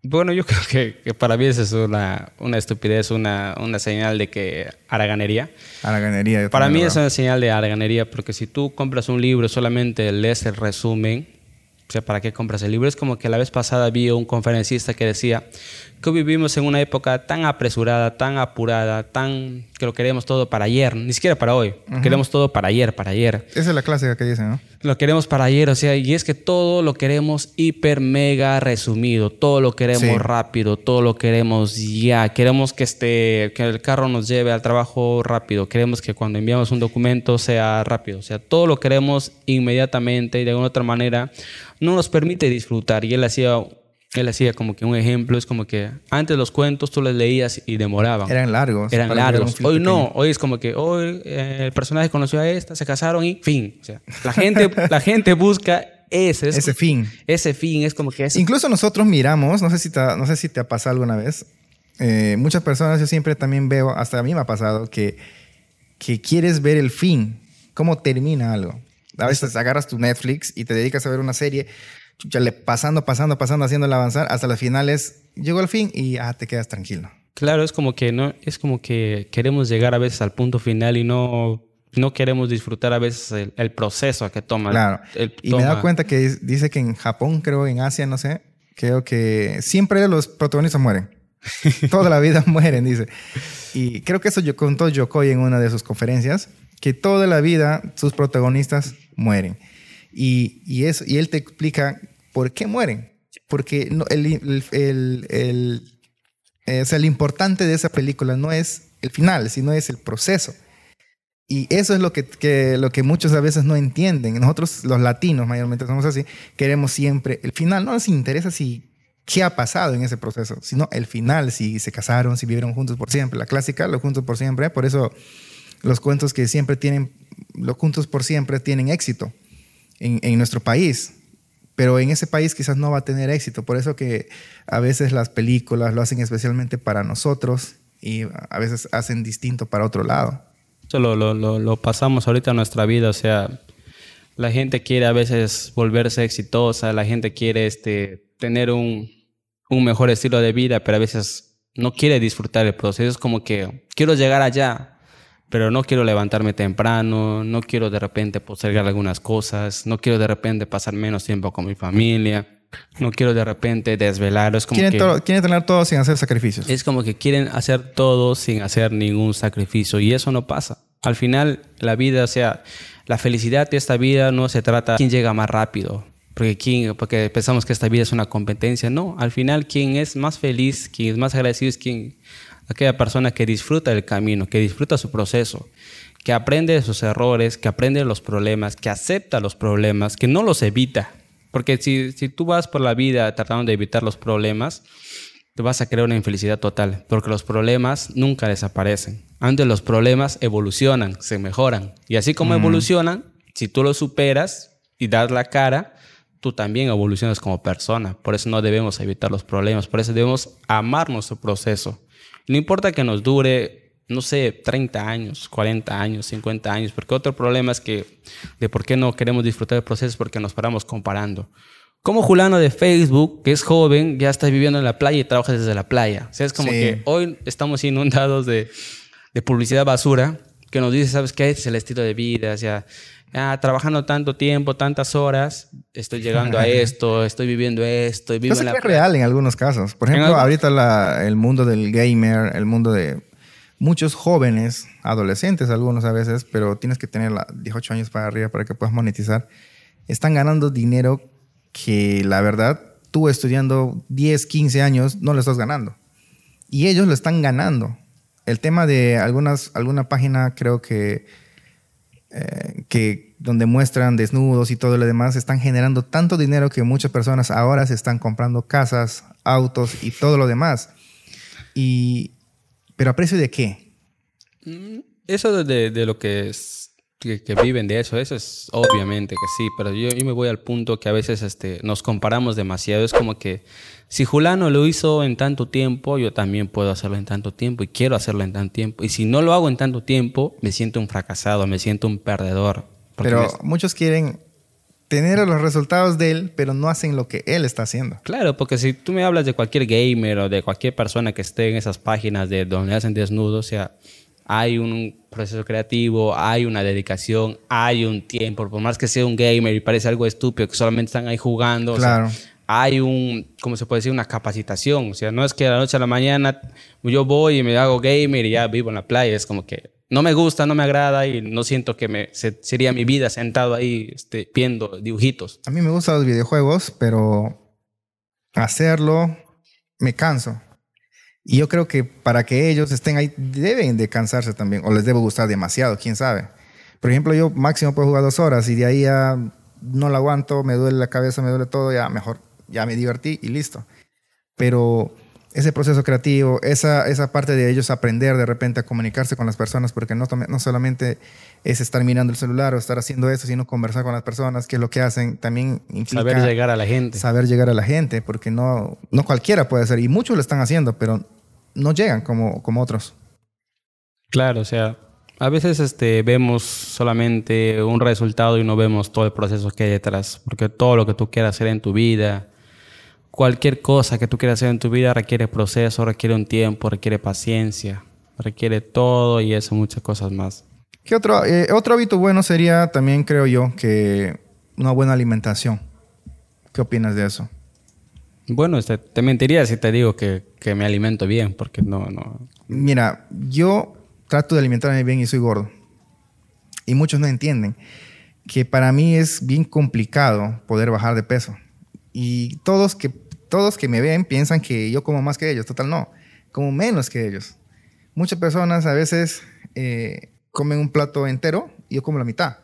Bueno, yo creo que, que para mí eso es una, una estupidez, una, una señal de que haraganería. A la ganería. yo Para mí es una señal de haraganería porque si tú compras un libro solamente lees el resumen, o sea, ¿para qué compras el libro? Es como que la vez pasada vi un conferencista que decía que vivimos en una época tan apresurada, tan apurada, tan que lo queremos todo para ayer, ni siquiera para hoy, queremos todo para ayer, para ayer. Esa es la clásica que dicen, ¿no? Lo queremos para ayer, o sea, y es que todo lo queremos hiper mega resumido, todo lo queremos Sí. rápido, todo lo queremos ya, queremos que este que el carro nos lleve al trabajo rápido, queremos que cuando enviamos un documento sea rápido, o sea, todo lo queremos inmediatamente y de alguna otra manera no nos permite disfrutar y él hacía él hacía como que un ejemplo, es como que antes los cuentos tú los leías y demoraban. Eran largos. Eran largos. Hoy no, hoy es como que hoy eh, el personaje conoció a esta, se casaron y fin. O sea, la gente, la gente busca ese, es- Ese fin. ese fin, es como que ese- Incluso nosotros miramos, no sé si te, no sé si te ha pasado alguna vez, eh, muchas personas yo siempre también veo, hasta a mí me ha pasado, que, que quieres ver el fin, cómo termina algo. A veces agarras tu Netflix y te dedicas a ver una serie, le- pasando, pasando, pasando, haciéndola avanzar, hasta las finales, llegó el fin y ah, te quedas tranquilo. Claro, es como que no, es como que queremos llegar a veces al punto final y no, no queremos disfrutar a veces el, el proceso que toma. Claro. el- Y me he dado toma- cuenta que dice que en Japón, creo, en Asia, no sé, creo que siempre los protagonistas mueren. Toda la vida mueren, dice. Y creo que eso yo contó Yokoi en una de sus conferencias, que toda la vida sus protagonistas mueren. Y, y, eso, y él te explica por qué mueren. Porque no, el, el, el- eh, o sea, lo importante de esa película no es el final, sino es el proceso. Y eso es lo que, que- lo que muchos a veces no entienden. Nosotros, los latinos, mayormente somos así, queremos siempre el final. No nos interesa si qué ha pasado en ese proceso, sino el final, si se casaron, si vivieron juntos por siempre. La clásica, los juntos por siempre. Por eso los cuentos que siempre tienen, los juntos por siempre tienen éxito en, en nuestro país. Pero en ese país quizás no va a tener éxito. Por eso que a veces las películas lo hacen especialmente para nosotros y a veces hacen distinto para otro lado. Eso lo, lo, lo, pasamos ahorita en nuestra vida, o sea, la gente quiere a veces volverse exitosa, la gente quiere este, tener un, un mejor estilo de vida, pero a veces no quiere disfrutar el proceso. Es como que quiero llegar allá, pero no quiero levantarme temprano, no quiero de repente postergar algunas cosas, no quiero de repente pasar menos tiempo con mi familia, no quiero de repente desvelar. Es como Quieren, que... todo- quieren tener todo sin hacer sacrificios. Es como que quieren hacer todo sin hacer ningún sacrificio y eso no pasa. Al final, la vida, o sea, la felicidad de esta vida no se trata de quién llega más rápido, porque, quién, porque pensamos que esta vida es una competencia. No, al final, quien es más feliz, quien es más agradecido es quien, aquella persona que disfruta del camino, que disfruta su proceso, que aprende de sus errores, que aprende de los problemas, que acepta los problemas, que no los evita, Porque si, si tú vas por la vida tratando de evitar los problemas, te vas a crear una infelicidad total, porque los problemas nunca desaparecen. Antes los problemas evolucionan, se mejoran. Y así como evolucionan, si tú los superas y das la cara, tú también evolucionas como persona. Por eso no debemos evitar los problemas, por eso debemos amar nuestro proceso. No importa que nos dure, no sé, 30 años, 40 años, 50 años, porque otro problema es que de por qué no queremos disfrutar del proceso es porque nos paramos comparando. Como Julano de Facebook, que es joven, ya está viviendo en la playa y trabaja desde la playa. O sea, es como que hoy estamos inundados de, de, publicidad basura que nos dice, ¿sabes qué? Es el estilo de vida, o sea, ah, trabajando tanto tiempo, tantas horas, estoy llegando a esto, estoy viviendo esto. Vivo en la es real en algunos casos. Por ejemplo, ahorita la, el mundo del gamer, el mundo de muchos jóvenes, adolescentes algunos a veces, pero tienes que tener 18 años para arriba para que puedas monetizar, están ganando dinero que la verdad tú estudiando 10, 15 años no lo estás ganando. Y ellos lo están ganando. El tema de algunas, alguna página creo que, eh, que donde muestran desnudos y todo lo demás, están generando tanto dinero que muchas personas ahora se están comprando casas, autos y todo lo demás. Y, ¿Pero a precio de qué? Mm, eso de, de lo que es que, viven de eso, eso es obviamente que sí, pero yo, yo, me voy al punto que a veces este, nos comparamos demasiado. Es como que si Julano lo hizo en tanto tiempo, yo también puedo hacerlo en tanto tiempo y quiero hacerlo en tanto tiempo. Y si no lo hago en tanto tiempo, me siento un fracasado, me siento un perdedor. Pero muchos quieren tener los resultados de él, pero no hacen lo que él está haciendo. Claro, porque si tú me hablas de cualquier gamer o de cualquier persona que esté en esas páginas de donde hacen desnudos, o sea, hay un proceso creativo, hay una dedicación, hay un tiempo, por más que sea un gamer y parece algo estúpido, que solamente están ahí jugando. Claro. hay un, ¿cómo se puede decir? Una capacitación. O sea, no es que de la noche a la mañana yo voy y me hago gamer y ya vivo en la playa. Es como que no me gusta, no me agrada y no siento que me, sería mi vida sentado ahí este, viendo dibujitos. A mí me gustan los videojuegos, pero hacerlo me canso. Y yo creo que para que ellos estén ahí deben de cansarse también, o les debe gustar demasiado, quién sabe. Por ejemplo, yo máximo puedo jugar dos horas y de ahí ya no lo aguanto, me duele la cabeza, me duele todo, ya mejor, ya me divertí y listo. Pero ese proceso creativo, esa, esa parte de ellos aprender de repente a comunicarse con las personas, porque no, no solamente es estar mirando el celular o estar haciendo eso, sino conversar con las personas, que es lo que hacen, también implica saber llegar a la gente. Saber llegar a la gente, porque no, no cualquiera puede hacer, y muchos lo están haciendo, pero no llegan como, como otros. Claro, o sea, a veces este, vemos solamente un resultado y no vemos todo el proceso que hay detrás, porque todo lo que tú quieras hacer en tu vida, cualquier cosa que tú quieras hacer en tu vida requiere proceso, requiere un tiempo, requiere paciencia, requiere todo y eso, muchas cosas más. ¿Qué otro, eh, otro hábito bueno sería también, creo yo, que una buena alimentación? ¿Qué opinas de eso? Bueno, este, te mentiría si te digo que, que, me alimento bien, porque no, no. Mira, yo trato de alimentarme bien y soy gordo. Y muchos no entienden que para mí es bien complicado poder bajar de peso. Y todos que, todos que me ven piensan que yo como más que ellos. Total, no. Como menos que ellos. Muchas personas a veces eh, comen un plato entero y yo como la mitad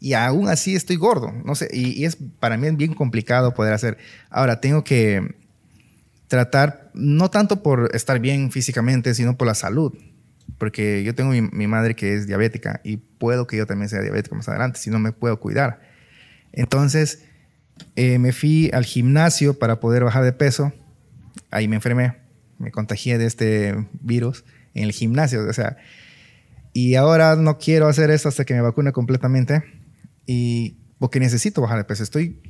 y aún así estoy gordo. No sé, y, es para mí es bien complicado poder hacer. Ahora, tengo que tratar, no tanto por estar bien físicamente, sino por la salud. Porque yo tengo mi, madre que es diabética y puedo que yo también sea diabético más adelante, si no me puedo cuidar. Entonces, eh, me fui al gimnasio para poder bajar de peso. Ahí me enfermé, me contagié de este virus en el gimnasio. O sea, y ahora no quiero hacer eso hasta que me vacune completamente y porque necesito bajar de peso. Estoy,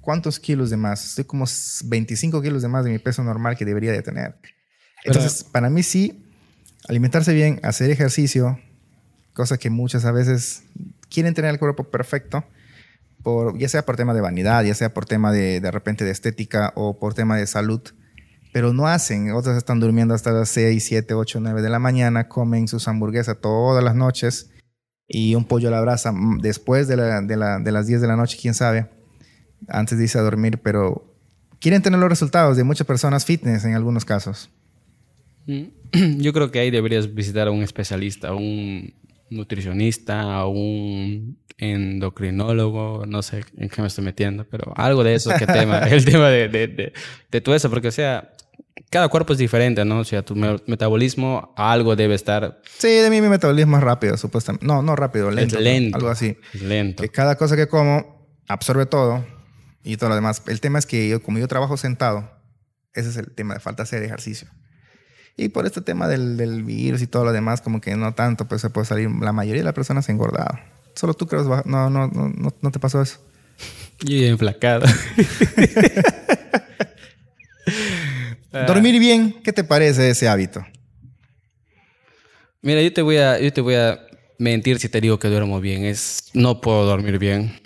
¿cuántos kilos de más? Estoy como 25 kilos de más de mi peso normal que debería de tener. Entonces, para mí sí, alimentarse bien, hacer ejercicio, cosa que muchas a veces quieren tener el cuerpo perfecto, ya sea por tema de vanidad, ya sea por tema de, de repente de estética o por tema de salud, pero no hacen. Otros están durmiendo hasta las 6, 7, 8, 9 de la mañana, comen sus hamburguesas todas las noches y un pollo a la brasa después de, la, de, la, de las 10 de la noche, quién sabe, antes de irse a dormir, pero quieren tener los resultados de muchas personas fitness en algunos casos. Mm. Yo creo que ahí deberías visitar a un especialista, un, nutricionista, un endocrinólogo, no sé en qué me estoy metiendo, pero algo de eso, que tema, el tema de, de, de, todo eso, porque o sea, cada cuerpo es diferente, ¿no? O sea, tu metabolismo, algo debe estar... Sí, de mí mi metabolismo es rápido, supuestamente. No, no rápido, lento. Es lento. Algo así. lento. Que cada cosa que como absorbe todo y todo lo demás. El tema es que yo, como yo trabajo sentado, ese es el tema de falta hacer ejercicio. Y por este tema del, del, virus y todo lo demás, como que no tanto, pues se puede salir. La mayoría de las personas engordado. Solo tú crees, no, no, no, no, no te pasó eso. Y enflacado. Dormir bien, ¿qué te parece ese hábito? Mira, yo te voy a, yo te voy a mentir si te digo que duermo bien. Es, no puedo dormir bien.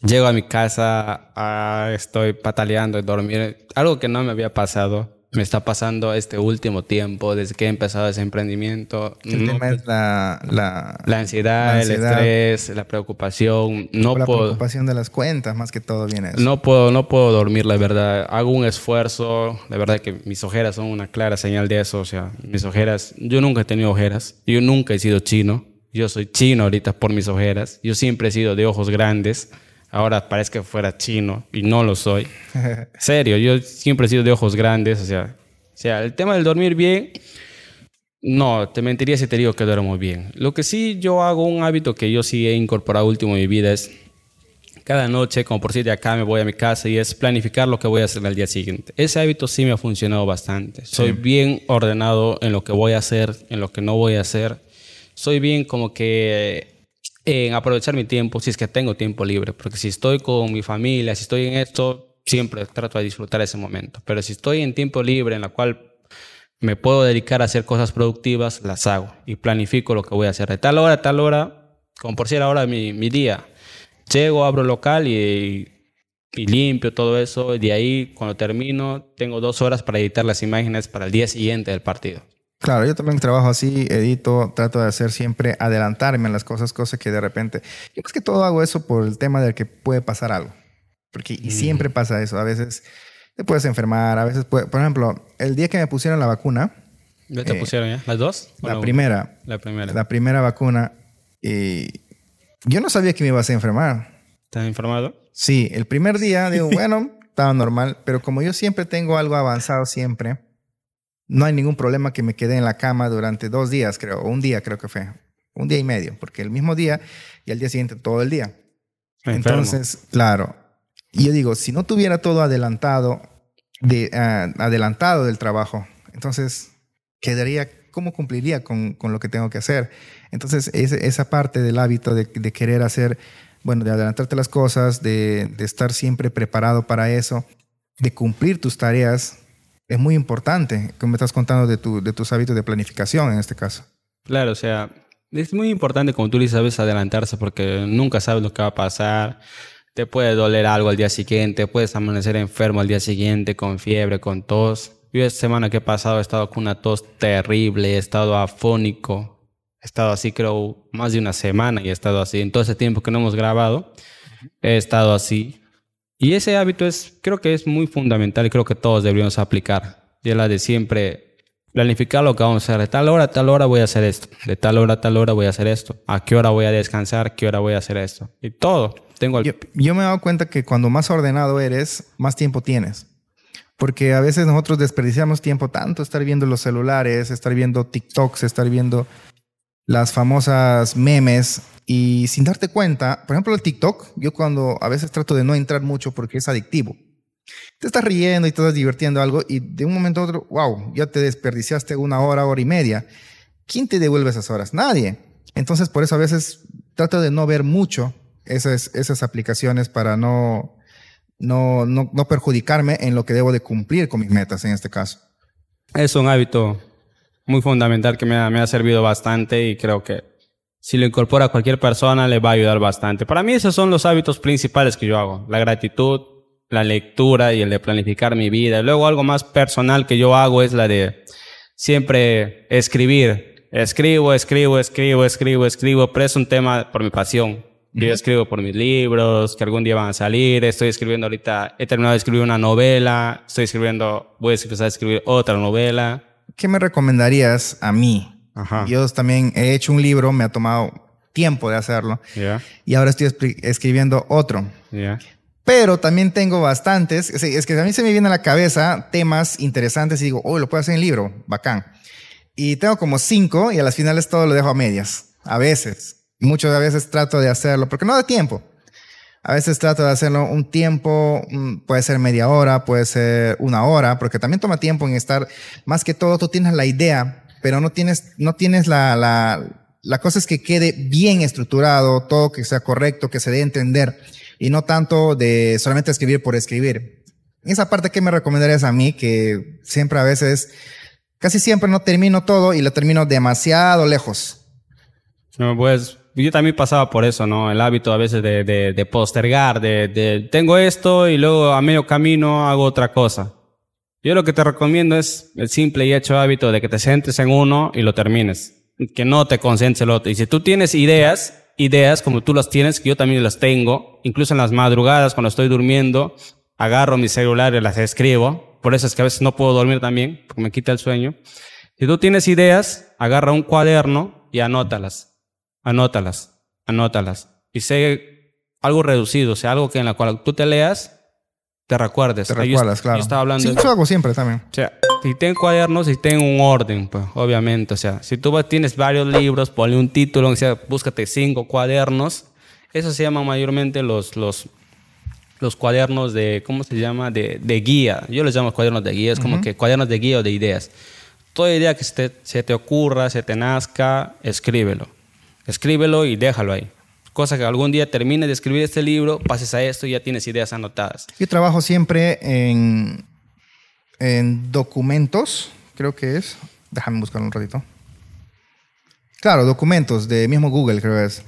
Llego a mi casa, ah, estoy pataleando de dormir. Algo que no me había pasado me está pasando este último tiempo, desde que he empezado ese emprendimiento. El tema es la, la, ansiedad, el estrés, la preocupación. No la puedo, preocupación de las cuentas, más que todo viene eso. No puedo, no puedo dormir, la verdad. Hago un esfuerzo, la verdad que mis ojeras son una clara señal de eso. O sea, mis ojeras, yo nunca he tenido ojeras, yo nunca he sido chino. Yo soy chino ahorita por mis ojeras. Yo siempre he sido de ojos grandes. Ahora parece que fuera chino y no lo soy. Serio, yo siempre he sido de ojos grandes, o sea, o sea, el tema del dormir bien, no, te mentiría si te digo que duermo bien. Lo que sí yo hago un hábito que yo sí he incorporado último en mi vida es cada noche, como por si de acá me voy a mi casa y es planificar lo que voy a hacer el día siguiente. Ese hábito sí me ha funcionado bastante. Soy bien ordenado en lo que voy a hacer, en lo que no voy a hacer. Soy bien como que en aprovechar mi tiempo si es que tengo tiempo libre, porque si estoy con mi familia, si estoy en esto, siempre trato de disfrutar ese momento, pero si estoy en tiempo libre en la cual me puedo dedicar a hacer cosas productivas, las hago y planifico lo que voy a hacer de tal hora a tal hora, como por si era ahora mi, mi día. Llego, abro el local y, y limpio todo eso, y de ahí cuando termino tengo dos horas para editar las imágenes para el día siguiente del partido. Claro, yo también trabajo así, edito, trato de hacer siempre adelantarme en las cosas, cosas que de repente. Yo creo que todo hago eso por el tema de que puede pasar algo. Porque y siempre pasa eso. A veces te puedes enfermar, a veces puede, Por ejemplo, el día que me pusieron la vacuna. ¿Ya te eh, pusieron ya? ¿Las dos? La primera. La primera. La primera vacuna. Y yo no sabía que me ibas a enfermar. ¿Estás informado? Sí, el primer día digo, bueno, estaba normal, pero como yo siempre tengo algo avanzado siempre no hay ningún problema que me quede en la cama durante dos días, creo, o un día creo que fue, un día y medio, porque el mismo día y al día siguiente todo el día. Entonces, claro, y yo digo, si no tuviera todo adelantado, de, ah, adelantado del trabajo, entonces quedaría, ¿cómo cumpliría con, con lo que tengo que hacer? Entonces, esa parte del hábito de, de, querer hacer, bueno, de adelantarte las cosas, de, de estar siempre preparado para eso, de cumplir tus tareas, es muy importante, como me estás contando de, tu, de tus hábitos de planificación en este caso. Claro, o sea, es muy importante, como tú le sabes, adelantarse porque nunca sabes lo que va a pasar. Te puede doler algo al día siguiente, puedes amanecer enfermo al día siguiente con fiebre, con tos. Yo esta semana que he pasado he estado con una tos terrible, he estado afónico, he estado así creo más de una semana y he estado así. En todo ese tiempo que no hemos grabado, he estado así. Y ese hábito es, creo que es muy fundamental y creo que todos deberíamos aplicar. Y es la de siempre planificar lo que vamos a hacer. De tal hora tal hora voy a hacer esto. De tal hora tal hora voy a hacer esto. A qué hora voy a descansar, qué hora voy a hacer esto. Y todo. Tengo yo, yo me he dado cuenta que cuando más ordenado eres, más tiempo tienes. Porque a veces nosotros desperdiciamos tiempo tanto estar viendo los celulares, estar viendo TikToks, estar viendo las famosas memes y sin darte cuenta, por ejemplo el TikTok, yo cuando a veces trato de no entrar mucho porque es adictivo. Te estás riendo y te estás divirtiendo algo y de un momento a otro, wow, ya te desperdiciaste una hora, hora y media. ¿Quién te devuelve esas horas? Nadie. Entonces por eso a veces trato de no ver mucho esas, esas aplicaciones para no, no, no, no perjudicarme en lo que debo de cumplir con mis metas en este caso. Es un hábito muy fundamental que me ha, me ha servido bastante y creo que si lo incorpora a cualquier persona le va a ayudar bastante. Para mí esos son los hábitos principales que yo hago. La gratitud, la lectura y el de planificar mi vida. Luego algo más personal que yo hago es la de siempre escribir. Escribo, escribo, escribo, escribo, escribo, pero es un tema por mi pasión. Yo escribo por mis libros, que algún día van a salir. Estoy escribiendo ahorita, he terminado de escribir una novela. Estoy escribiendo, voy a empezar a escribir otra novela. ¿Qué me recomendarías a mí Ajá. Yo también he hecho un libro, me ha tomado tiempo de hacerlo. Y ahora estoy escribiendo otro. Pero también tengo bastantes. Es es que a mí se me viene a la cabeza temas interesantes y digo, oh, lo puedo hacer en libro, bacán. Y tengo como cinco y a las finales todo lo dejo a medias. A veces. Muchas veces trato de hacerlo porque no da tiempo. A veces trato de hacerlo un tiempo, mm, puede ser media hora, puede ser una hora, porque también toma tiempo en estar, más que todo tú tienes la idea, pero no tienes, no tienes la, la, la cosa es que quede bien estructurado, todo que sea correcto, que se dé a entender, y no tanto de solamente escribir por escribir. Esa parte que me recomendarías a mí, que siempre a veces, casi siempre no termino todo y lo termino demasiado lejos. No, pues yo también pasaba por eso, ¿no? El hábito a veces de, de, de postergar, de, de tengo esto y luego a medio camino hago otra cosa. Yo lo que te recomiendo es el simple y hecho hábito de que te centres en uno y lo termines. Que no te concentres en el otro. Y si tú tienes ideas, ideas como tú las tienes, que yo también las tengo, incluso en las madrugadas cuando estoy durmiendo, agarro mi celular y las escribo. Por eso es que a veces no puedo dormir también, porque me quita el sueño. Si tú tienes ideas, agarra un cuaderno y anótalas anótalas, anótalas. Y sé algo reducido, o sea, algo que en la cual tú te leas, te recuerdes. Te Yo- recuerdas, claro. Yo estaba hablando Sí, de- yo hago siempre también. o sea, si ten cuadernos y ten un orden, pues, obviamente. O sea, si tú tienes varios libros, ponle un título, o sea, búscate cinco cuadernos. Eso se llaman mayormente los, los, los cuadernos de, ¿cómo se llama? De, de guía. Yo les llamo cuadernos de guía, es como que cuadernos de guía o de ideas. Toda idea que se te, se te ocurra, se te nazca, escríbelo. Escríbelo y déjalo ahí. Cosa que algún día termine de escribir este libro, pases a esto y ya tienes ideas anotadas. Yo trabajo siempre en, en documentos, creo que es. Déjame buscarlo un ratito. Claro, documentos de mismo Google, creo que es.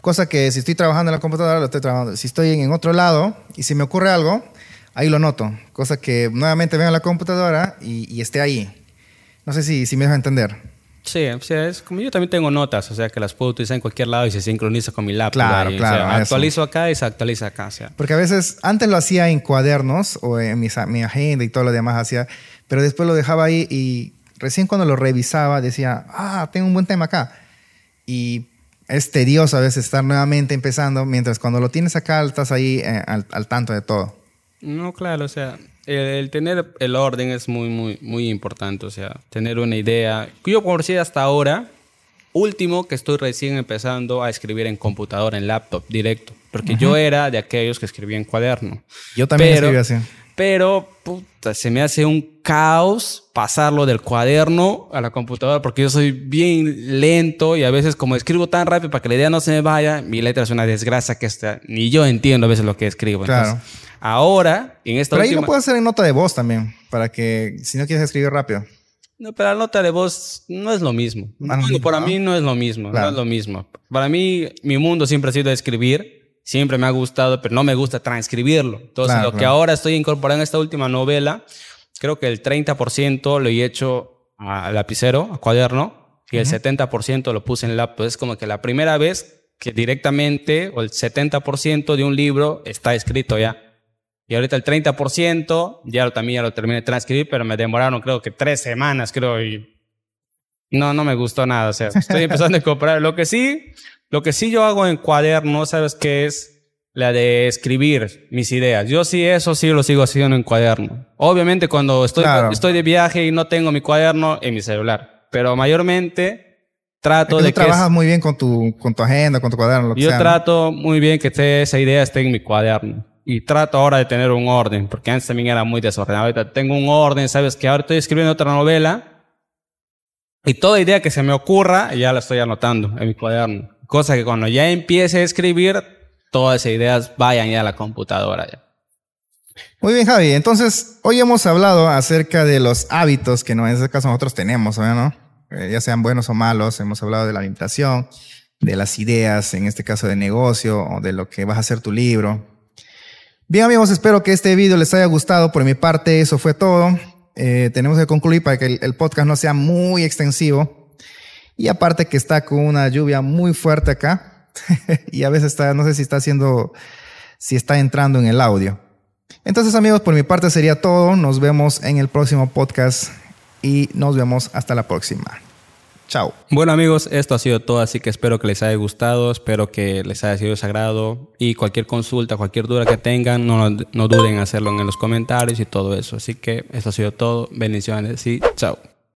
Cosa que si estoy trabajando en la computadora, lo estoy trabajando. Si estoy en, otro lado y si me ocurre algo, ahí lo noto. Cosa que nuevamente veo en la computadora y, y esté ahí. No sé si, si me deja entender. Sí, o sea, es como yo también tengo notas, o sea, que las puedo utilizar en cualquier lado y se sincroniza con mi laptop. Claro, ahí, o claro, sea, eso. actualizo acá y se actualiza acá. O sea. Porque a veces, antes lo hacía en cuadernos o en mis- mi agenda y todo lo demás hacía, pero después lo dejaba ahí y recién cuando lo revisaba decía, ah, tengo un buen tema acá. Y es tedioso a veces estar nuevamente empezando, mientras cuando lo tienes acá estás ahí eh, al, al tanto de todo. No, claro, o sea, el, tener el orden es muy, muy, muy importante, o sea, tener una idea. Yo por si hasta ahora, último que estoy recién empezando a escribir en computadora, en laptop, directo, porque yo era de aquellos que escribía en cuaderno. Yo también Pero- escribí así. Pero, puta, se me hace un caos pasarlo del cuaderno a la computadora porque yo soy bien lento y a veces como escribo tan rápido para que la idea no se me vaya, mi letra es una desgracia que está, ni yo entiendo a veces lo que escribo. Claro. Entonces, ahora, en esta Pero ahí última... lo puedes hacer en nota de voz también, para que si no quieres escribir rápido. No, pero la nota de voz no es lo mismo. Ah, no, Bueno, para ¿no? mí no es lo mismo. Claro. No es lo mismo. Para mí, mi mundo siempre ha sido escribir. Siempre me ha gustado, pero no me gusta transcribirlo. Entonces, Claro, lo que claro. ahora estoy incorporando en esta última novela, creo que el 30% lo he hecho a lapicero, a cuaderno, y el 70% lo puse en laptop. Es como que la primera vez que directamente, o el 70% de un libro está escrito ya. Y ahorita el 30% ya lo, también ya lo terminé de transcribir, pero me demoraron creo que tres semanas, creo, y no, no me gustó nada. O sea, estoy empezando a comprar. Lo que sí, lo que sí yo hago en cuaderno, ¿sabes qué es? La de escribir mis ideas. Yo sí, eso sí lo sigo haciendo en cuaderno. Obviamente cuando estoy, Claro. estoy de viaje y no tengo mi cuaderno en mi celular. Pero mayormente trato Es que de tú que... es- trabajas muy bien con tu, con tu agenda, con tu cuaderno, lo que yo sea, ¿no? trato muy bien que esté- esa idea esté en mi cuaderno. Y trato ahora de tener un orden, porque antes también era muy desordenado. Ahorita tengo un orden, sabes que ahora estoy escribiendo otra novela y toda idea que se me ocurra ya la estoy anotando en mi cuaderno. Cosa que cuando ya empiece a escribir, todas esas ideas vayan ya a la computadora. Ya. Muy bien, Javi. Entonces, hoy hemos hablado acerca de los hábitos que en este caso nosotros tenemos, ¿no? Eh, ya sean buenos o malos. Hemos hablado de la alimentación, de las ideas, en este caso de negocio o de lo que vas a hacer tu libro. Bien, amigos, espero que este video les haya gustado. Por mi parte, eso fue todo. Eh, tenemos que concluir para que el, el podcast no sea muy extensivo. Y aparte que está con una lluvia muy fuerte acá. y a veces está, no sé si está haciendo, si está entrando en el audio. Entonces amigos, por mi parte sería todo. Nos vemos en el próximo podcast y nos vemos hasta la próxima. Chao. Bueno amigos, esto ha sido todo, así que espero que les haya gustado, espero que les haya sido sagrado y cualquier consulta, cualquier duda que tengan, no, no duden en hacerlo en los comentarios y todo eso. Así que esto ha sido todo, bendiciones y chao.